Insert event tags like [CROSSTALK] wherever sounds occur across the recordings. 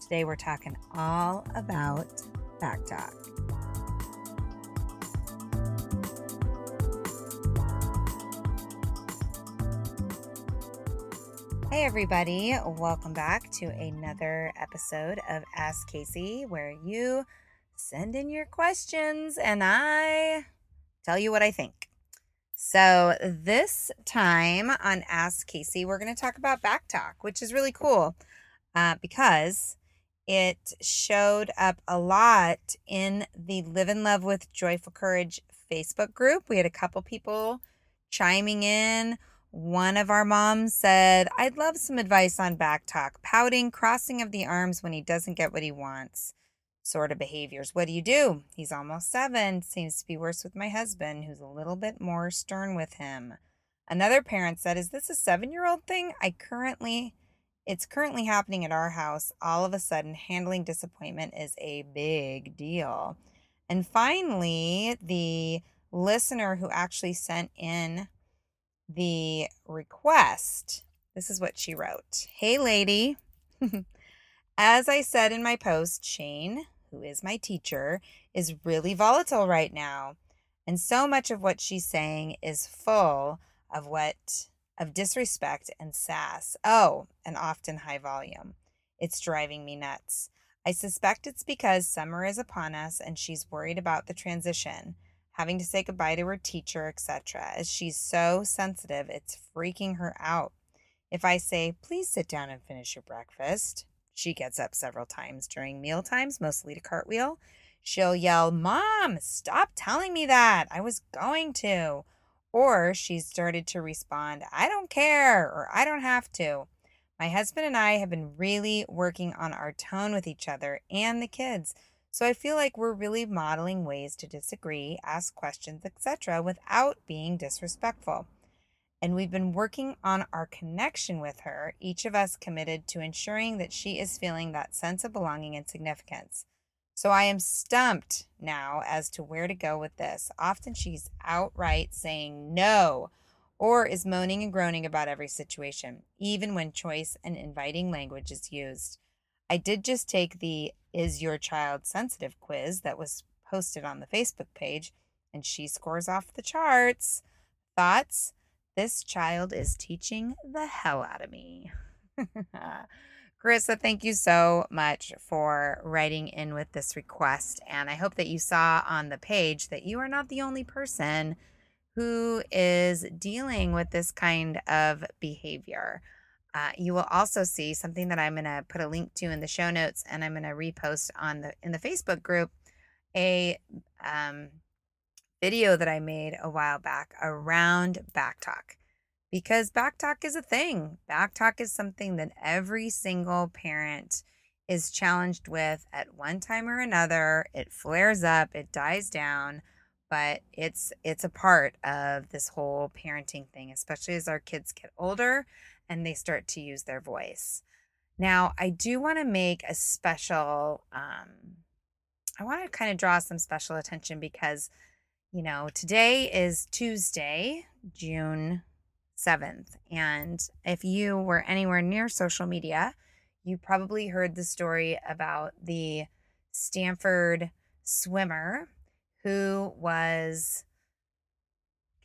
Today we're talking all about back talk. Hey, everybody, welcome back to another episode of Ask Casey, where you send in your questions and I tell you what I think. So, this time on Ask Casey, we're going to talk about back talk, which is really cool uh, because it showed up a lot in the Live and Love with Joyful Courage Facebook group. We had a couple people chiming in. One of our moms said, I'd love some advice on back talk, pouting, crossing of the arms when he doesn't get what he wants, sort of behaviors. What do you do? He's almost seven. Seems to be worse with my husband, who's a little bit more stern with him. Another parent said, Is this a seven year old thing? I currently it's currently happening at our house. All of a sudden, handling disappointment is a big deal. And finally, the listener who actually sent in the request, this is what she wrote Hey, lady. [LAUGHS] As I said in my post, Sheane, who is my teacher, is really volatile right now. And so much of what she's saying is full of what of disrespect and sass. Oh, and often high volume. It's driving me nuts. I suspect it's because summer is upon us and she's worried about the transition, having to say goodbye to her teacher, etc. As she's so sensitive, it's freaking her out. If I say, please sit down and finish your breakfast, she gets up several times during meal times, mostly to cartwheel. She'll yell, Mom, stop telling me that. I was going to. Or she started to respond, I don't care, or I don't have to. My husband and I have been really working on our tone with each other and the kids. So I feel like we're really modeling ways to disagree, ask questions, etc., without being disrespectful. And we've been working on our connection with her, each of us committed to ensuring that she is feeling that sense of belonging and significance. So I am stumped now as to where to go with this. Often she's outright saying no or is moaning and groaning about every situation, even when choice and inviting language is used. I did just take the Is Your Child Sensitive quiz that was posted on the Facebook page, and she scores off the charts. Thoughts? This child is teaching the hell out of me. [LAUGHS] Carissa, thank you so much for writing in with this request. And I hope that you saw on the page that you are not the only person who is dealing with this kind of behavior. Uh, you will also see something that I'm going to put a link to in the show notes, and I'm going to repost on the in the Facebook group a um, video that I made a while back around back talk because back talk is a thing. Back talk is something that every single parent is challenged with at one time or another. It flares up, it dies down, but it's it's a part of this whole parenting thing, especially as our kids get older and they start to use their voice. Now, I do want to make a special um I want to kind of draw some special attention because you know, today is Tuesday, June 7th. And if you were anywhere near social media, you probably heard the story about the Stanford swimmer who was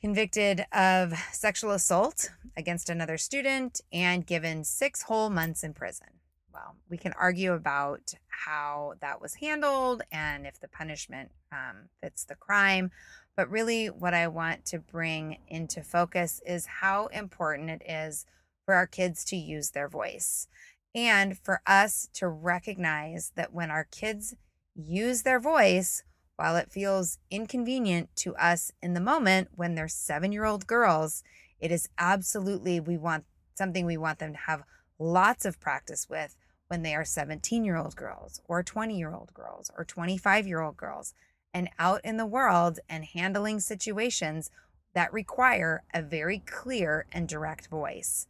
convicted of sexual assault against another student and given six whole months in prison. Well, we can argue about how that was handled and if the punishment um, fits the crime. But really, what I want to bring into focus is how important it is for our kids to use their voice and for us to recognize that when our kids use their voice, while it feels inconvenient to us in the moment when they're seven year old girls, it is absolutely we want something we want them to have lots of practice with when they are 17 year old girls or 20 year old girls or 25 year old girls and out in the world and handling situations that require a very clear and direct voice.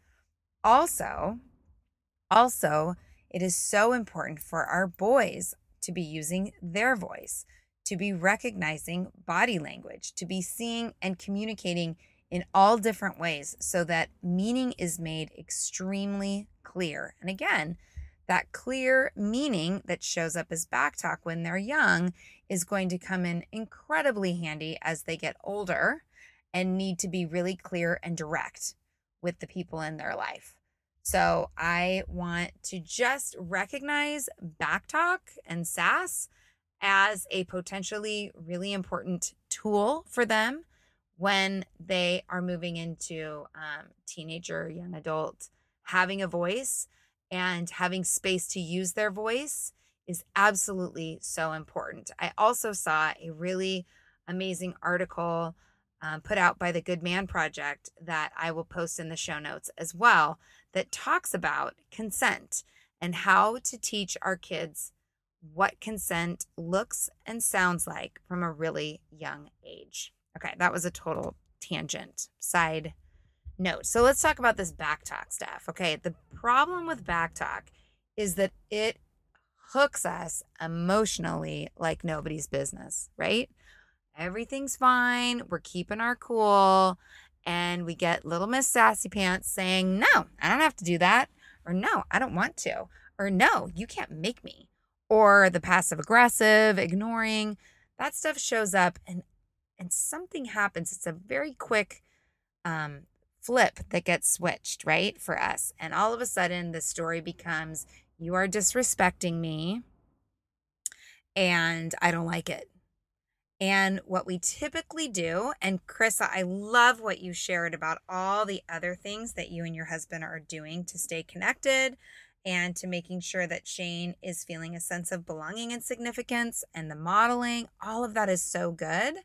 Also, also, it is so important for our boys to be using their voice, to be recognizing body language, to be seeing and communicating in all different ways so that meaning is made extremely clear. And again, that clear meaning that shows up as backtalk when they're young is going to come in incredibly handy as they get older and need to be really clear and direct with the people in their life. So I want to just recognize backtalk and sass as a potentially really important tool for them when they are moving into um, teenager, young adult, having a voice and having space to use their voice is absolutely so important. I also saw a really amazing article um, put out by the Good Men Project that I will post in the show notes as well that talks about consent and how to teach our kids what consent looks and sounds like from a really young age. Okay, that was a total tangent side note. So let's talk about this backtalk stuff. Okay, the problem with backtalk is that it hooks us emotionally like nobody's business, right? Everything's fine. We're keeping our cool. And we get little Miss Sassy Pants saying, No, I don't have to do that. Or no, I don't want to. Or no, you can't make me. Or the passive aggressive, ignoring. That stuff shows up and and something happens. It's a very quick um, flip that gets switched, right? For us. And all of a sudden, the story becomes you are disrespecting me and I don't like it. And what we typically do, and Carissa, I love what you shared about all the other things that you and your husband are doing to stay connected and to making sure that Sheane is feeling a sense of belonging and significance and the modeling. All of that is so good.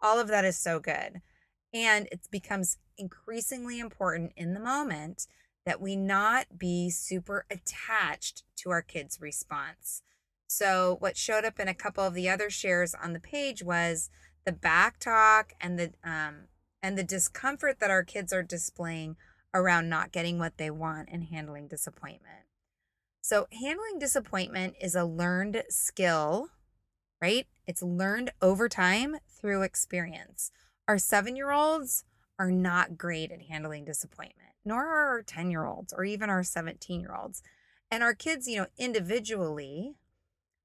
All of that is so good. And it becomes increasingly important in the moment that we not be super attached to our kids' response. So, what showed up in a couple of the other shares on the page was the back talk and the um, and the discomfort that our kids are displaying around not getting what they want and handling disappointment. So, handling disappointment is a learned skill, right? It's learned over time through experience. Our seven year olds are not great at handling disappointment, nor are our 10 year olds or even our 17 year olds. And our kids, you know, individually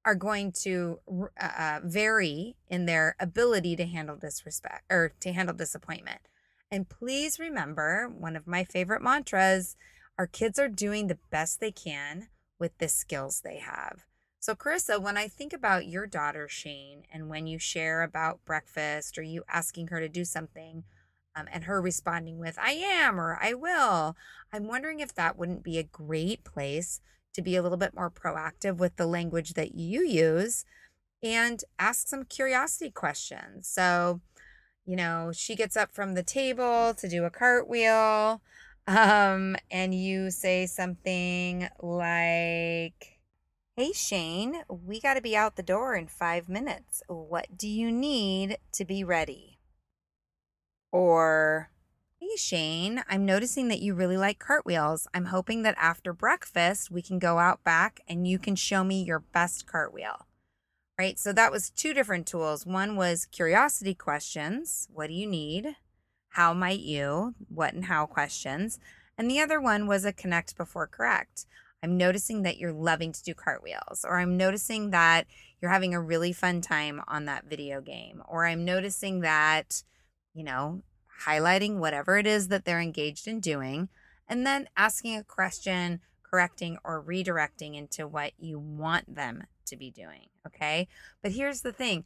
are going to uh, uh, vary in their ability to handle disrespect or to handle disappointment. And please remember one of my favorite mantras our kids are doing the best they can with the skills they have. So, Carissa, when I think about your daughter, Sheane, and when you share about breakfast or you asking her to do something um, and her responding with, I am or I will, I'm wondering if that wouldn't be a great place to be a little bit more proactive with the language that you use and ask some curiosity questions. So, you know, she gets up from the table to do a cartwheel, um, and you say something like, Hey, Sheane, we got to be out the door in five minutes. What do you need to be ready? Or, Hey, Sheane, I'm noticing that you really like cartwheels. I'm hoping that after breakfast, we can go out back and you can show me your best cartwheel. Right? So that was two different tools. One was curiosity questions What do you need? how might you, what and how questions. And the other one was a connect before correct. I'm noticing that you're loving to do cartwheels, or I'm noticing that you're having a really fun time on that video game, or I'm noticing that, you know, highlighting whatever it is that they're engaged in doing, and then asking a question, correcting, or redirecting into what you want them to be doing. Okay. But here's the thing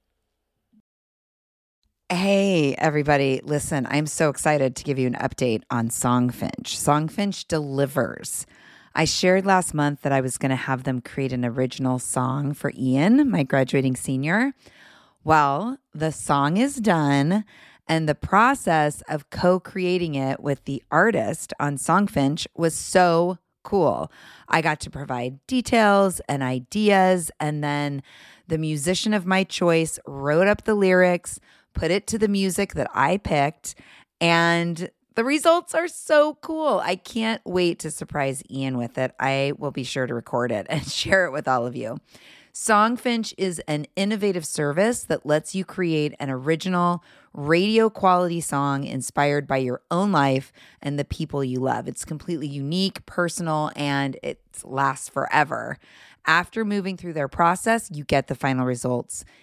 Hey, everybody. Listen, I'm so excited to give you an update on Songfinch. Songfinch delivers. I shared last month that I was going to have them create an original song for Ian, my graduating senior. Well, the song is done, and the process of co creating it with the artist on Songfinch was so cool. I got to provide details and ideas, and then the musician of my choice wrote up the lyrics put it to the music that I picked, and the results are so cool. I can't wait to surprise Ian with it. I will be sure to record it [LAUGHS] and share it with all of you. Songfinch is an innovative service that lets you create an original radio quality song inspired by your own life and the people you love. It's completely unique, personal, and it lasts forever. After moving through their process, you get the final results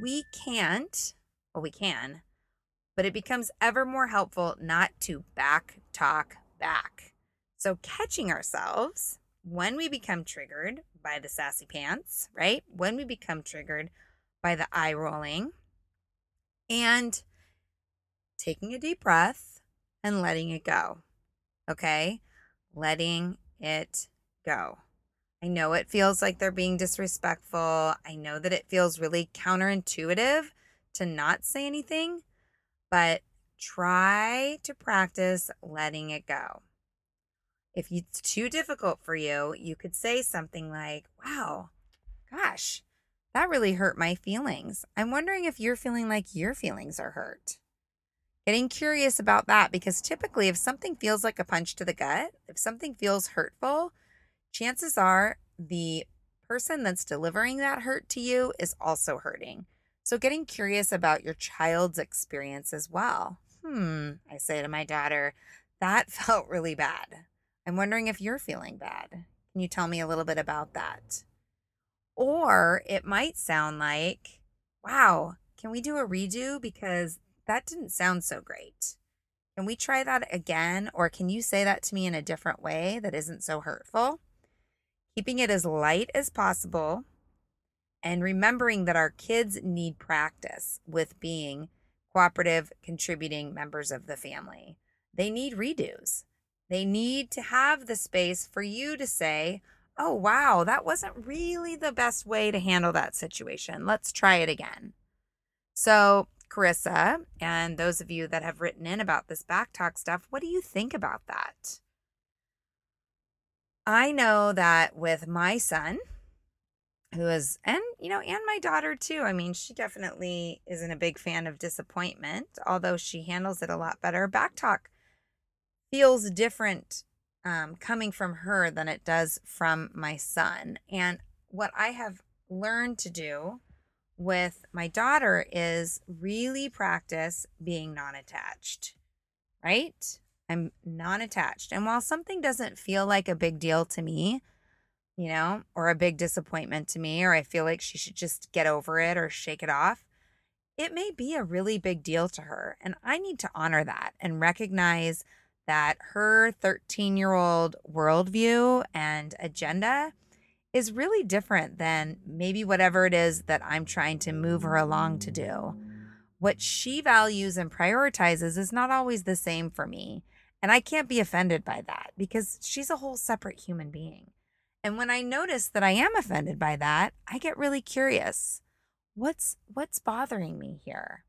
We can't, well, we can, but it becomes ever more helpful not to back talk back. So, catching ourselves when we become triggered by the sassy pants, right? When we become triggered by the eye rolling, and taking a deep breath and letting it go. Okay? Letting it go. I know it feels like they're being disrespectful. I know that it feels really counterintuitive to not say anything, but try to practice letting it go. If it's too difficult for you, you could say something like, Wow, gosh, that really hurt my feelings. I'm wondering if you're feeling like your feelings are hurt. Getting curious about that because typically, if something feels like a punch to the gut, if something feels hurtful, chances are the person that's delivering that hurt to you is also hurting. So, getting curious about your child's experience as well. Hmm, I say to my daughter, that [LAUGHS] felt really bad. I'm wondering if you're feeling bad. Can you tell me a little bit about that? Or it might sound like, wow, can we do a redo? Because that didn't sound so great. Can we try that again? Or can you say that to me in a different way that isn't so hurtful? Keeping it as light as possible and remembering that our kids need practice with being cooperative, contributing members of the family. They need redos. They need to have the space for you to say, oh, wow, that wasn't really the best way to handle that situation. Let's try it again. So, Carissa, and those of you that have written in about this backtalk stuff, what do you think about that? I know that with my son, who is, and you know, and my daughter too. I mean, she definitely isn't a big fan of disappointment, although she handles it a lot better. Back talk feels different um, coming from her than it does from my son. And what I have learned to do with my daughter is really practice being non attached, right? I'm non attached. And while something doesn't feel like a big deal to me, you know, or a big disappointment to me, or I feel like she should just get over it or shake it off, it may be a really big deal to her. And I need to honor that and recognize that her 13 year old worldview and agenda is really different than maybe whatever it is that I'm trying to move her along to do. What she values and prioritizes is not always the same for me. And I can't be offended by that because she's a whole separate human being. And when I notice that I am offended by that, I get really curious. What's what's bothering me here?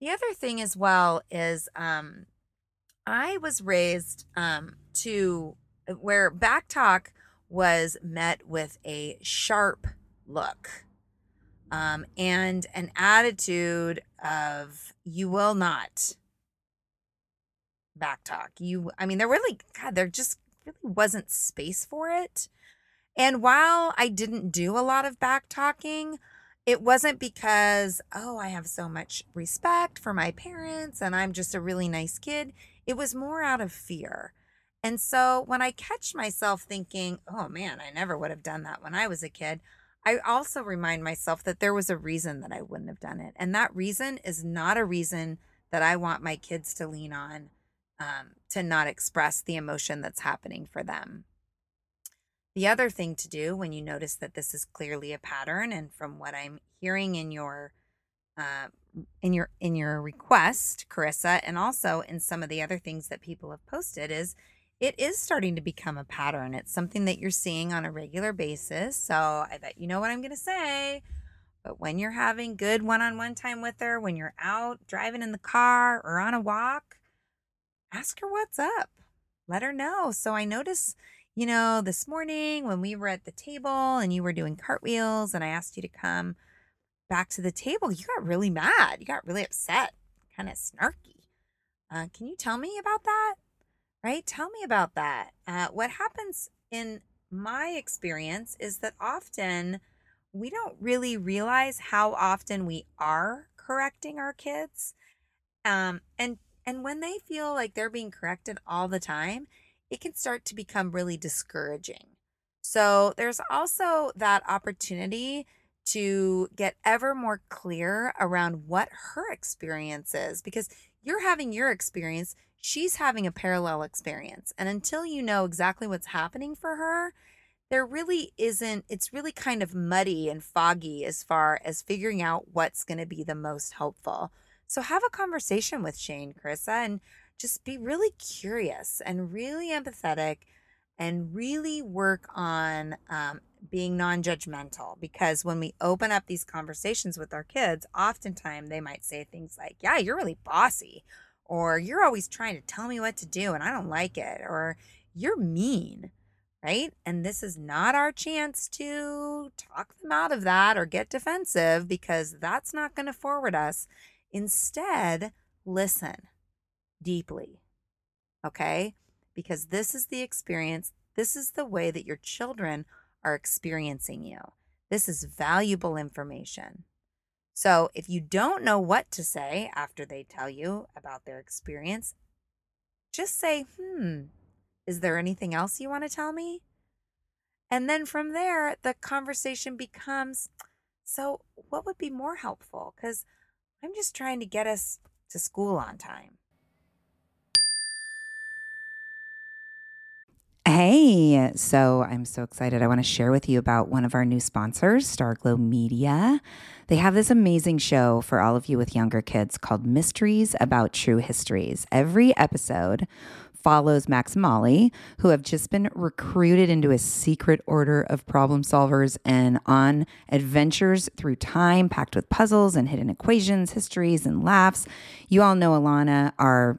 The other thing as well is um I was raised um to where back talk was met with a sharp look um, and an attitude of you will not back talk. You i mean there really god there just really wasn't space for it. And while i didn't do a lot of back talking it wasn't because oh i have so much respect for my parents and i'm just a really nice kid. It was more out of fear. And so when I catch myself thinking, oh man, I never would have done that when I was a kid, I also remind myself that there was a reason that I wouldn't have done it. And that reason is not a reason that I want my kids to lean on um, to not express the emotion that's happening for them. The other thing to do when you notice that this is clearly a pattern, and from what I'm hearing in your uh, in your in your request, Carissa, and also in some of the other things that people have posted, is it is starting to become a pattern. It's something that you're seeing on a regular basis. So I bet you know what I'm going to say. But when you're having good one on one time with her, when you're out driving in the car or on a walk, ask her what's up. Let her know. So I notice, you know, this morning when we were at the table and you were doing cartwheels and I asked you to come back to the table, you got really mad. You got really upset, kind of snarky. Uh, can you tell me about that? right? Tell me about that. Uh, what happens in my experience is that often we don't really realize how often we are correcting our kids. Um, and and when they feel like they're being corrected all the time, it can start to become really discouraging. So there's also that opportunity to get ever more clear around what her experience is because you're having your experience, she's having a parallel experience. And until you know exactly what's happening for her, there really isn't, it's really kind of muddy and foggy as far as figuring out what's going to be the most helpful. So have a conversation with Sheane, Carissa, and just be really curious and really empathetic and really work on um, being non judgmental. Because when we open up these conversations with our kids, oftentimes they might say things like, Yeah, you're really bossy or you're always trying to tell me what to do and I don't like it, or you're mean, right? And this is not our chance to talk them out of that or get defensive because that's not going to forward us. Instead, listen deeply, okay? Because this is the experience, this is the way that your children are experiencing you. This is valuable information. So if you don't know what to say after they tell you about their experience, just say, hmm, is there anything else you want to tell me? And then from there, the conversation becomes so, what would be more helpful? Because I'm just trying to get us to school on time. Hey, so I'm so excited. I want to share with you about one of our new sponsors, Starglow Media. They have this amazing show for all of you with younger kids called Mysteries About True Histories. Every episode follows Max Molly, who have just been recruited into a secret order of problem solvers and on adventures through time packed with puzzles and hidden equations, histories, and laughs. You all know Alana, our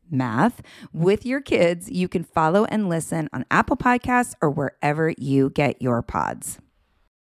math with your kids, you can follow and listen on Apple Podcasts or wherever you get your pods.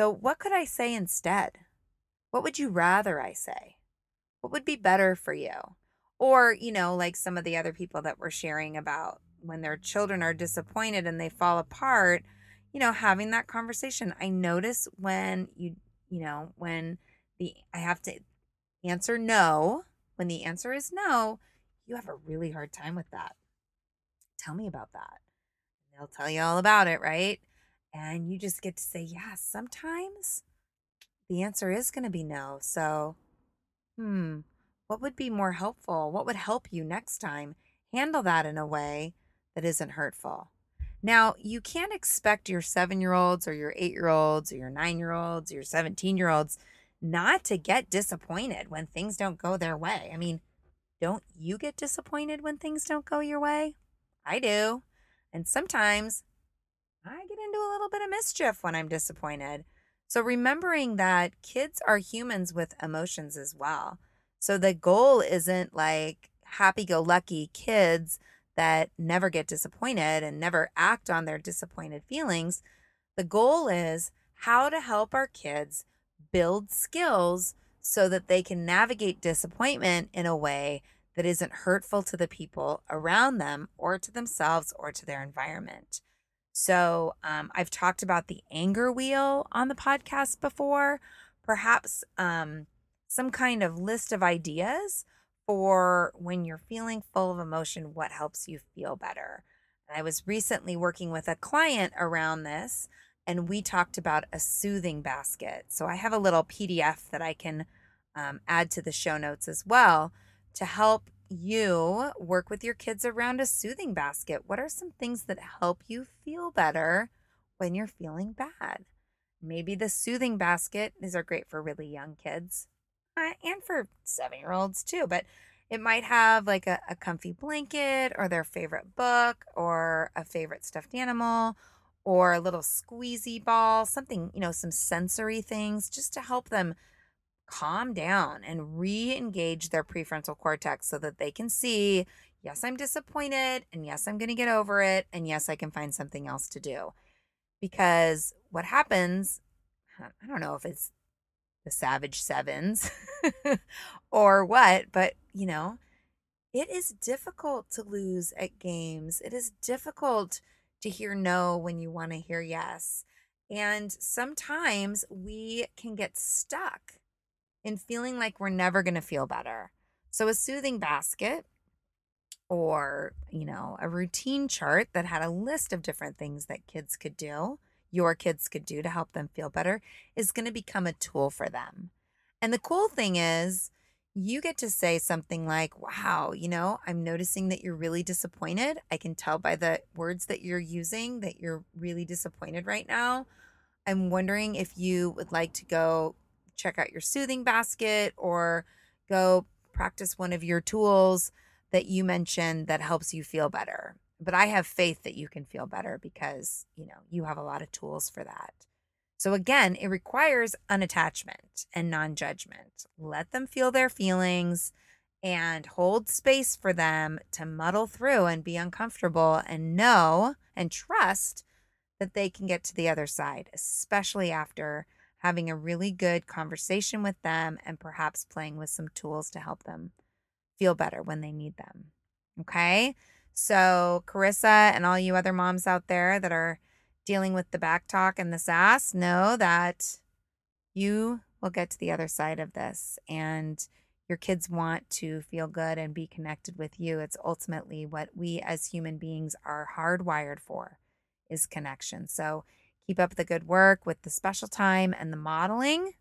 So, what could I say instead? What would you rather I say? What would be better for you? Or, you know, like some of the other people that were sharing about when their children are disappointed and they fall apart, you know, having that conversation. I notice when you, you know, when the, I have to answer no, when the answer is no, you have a really hard time with that. Tell me about that. They'll tell you all about it, right? And you just get to say, yeah, sometimes the answer is going to be no. So, hmm, what would be more helpful? What would help you next time? Handle that in a way that isn't hurtful. Now, you can't expect your seven year olds or your eight year olds or your nine year olds or your 17 year olds not to get disappointed when things don't go their way. I mean, don't you get disappointed when things don't go your way? I do. And sometimes I get into a little bit of mischief when I'm disappointed. So remembering that kids are humans with emotions as well. So the goal isn't like happy go lucky kids that never get disappointed and never act on their disappointed feelings. The goal is how to help our kids build skills so that they can navigate disappointment in a way that isn't hurtful to the people around them or to themselves or to their environment. So um, I've talked about the anger wheel on the podcast before. Perhaps um, some kind of list of ideas for when you're feeling full of emotion, what helps you feel better. And I was recently working with a client around this, and we talked about a soothing basket. So I have a little PDF that I can um, add to the show notes as well to help you work with your kids around a soothing basket. What are some things that help you feel better when you're feeling bad? Maybe the soothing basket, these are great for really young kids uh, and for seven year olds too, but it might have like a, a comfy blanket or their favorite book or a favorite stuffed animal or a little squeezy ball, something, you know, some sensory things just to help them calm down and re engage their prefrontal cortex so that they can see yes, I'm disappointed, and yes, I'm going to get over it, and yes, I can find something else to do. Because what happens, I don't know if it's the Savage Sevens [LAUGHS] or what, but you know, it is difficult to lose at games. It is difficult to hear no when you want to hear yes. And sometimes we can get stuck in feeling like we're never going to feel better. So, a soothing basket or, you know, a routine chart that had a list of different things that kids could do, your kids could do to help them feel better, is going to become a tool for them. And the cool thing is, you get to say something like, Wow, you know, I'm noticing that you're really disappointed. I can tell by the words that you're using that you're really disappointed right now. I'm wondering if you would like to go check out your soothing basket or go practice one of your tools that you mentioned that helps you feel better. But I have faith that you can feel better because, you know, you have a lot of tools for that. So again, it requires unattachment and non-judgment. Let them feel their feelings and hold space for them to muddle through and be uncomfortable and know and trust that they can get to the other side, especially after having a really good conversation with them and perhaps playing with some tools to help them feel better when they need them. Okay. So, Carissa and all you other moms out there that are dealing with the back talk and the sass, know that you will get to the other side of this and your kids want to feel good and be connected with you. It's ultimately what we as human beings are hardwired for is connection. So, keep up the good work with the special time and the modeling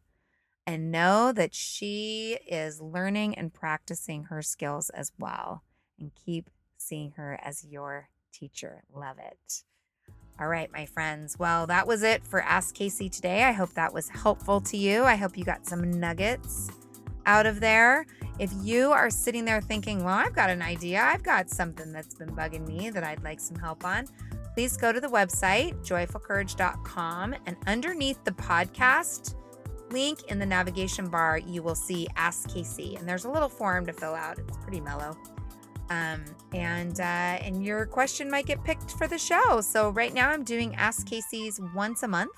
and know that she is learning and practicing her skills as well. And keep seeing her as your teacher. Love it. All right, my friends. Well, that was it for Ask Casey today. I hope that was helpful to you. I hope you got some nuggets out of there. If you are sitting there thinking, well, I've got an idea, I've got something that's been bugging me that I'd like some help on, please go to the website, joyfulcourage.com, and underneath the podcast, link in the navigation bar, you will see Ask Casey, and there's a little form to fill out. It's pretty mellow. Um, and uh, and your question might get picked for the show. So right now I'm doing Ask Casey's once a month.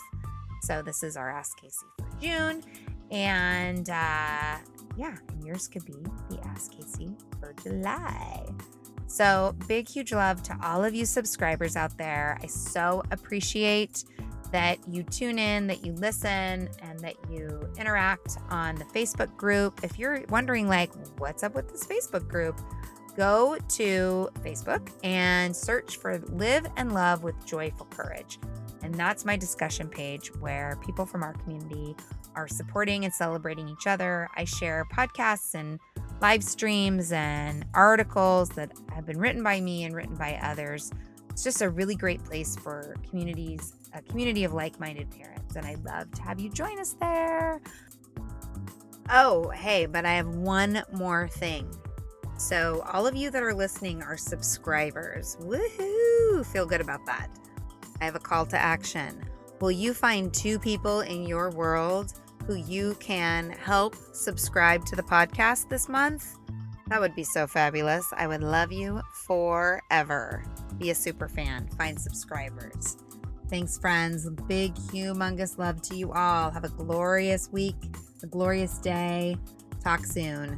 So this is our Ask Casey for June, and uh, yeah, and yours could be the Ask Casey for July. So big, huge love to all of you subscribers out there. I so appreciate that you tune in, that you listen, and that you interact on the Facebook group. If you're wondering, like, what's up with this Facebook group, go to Facebook and search for Live and Love with Joyful Courage. And that's my discussion page where people from our community are supporting and celebrating each other. I share podcasts and live streams and articles that have been written by me and written by others. It's just a really great place for communities a community of like minded parents, and I'd love to have you join us there. Oh, hey, but I have one more thing. So, all of you that are listening are subscribers. Woohoo! Feel good about that. I have a call to action. Will you find two people in your world who you can help subscribe to the podcast this month? That would be so fabulous. I would love you forever. Be a super fan, find subscribers. Thanks, friends. Big, humongous love to you all. Have a glorious week, a glorious day. Talk soon.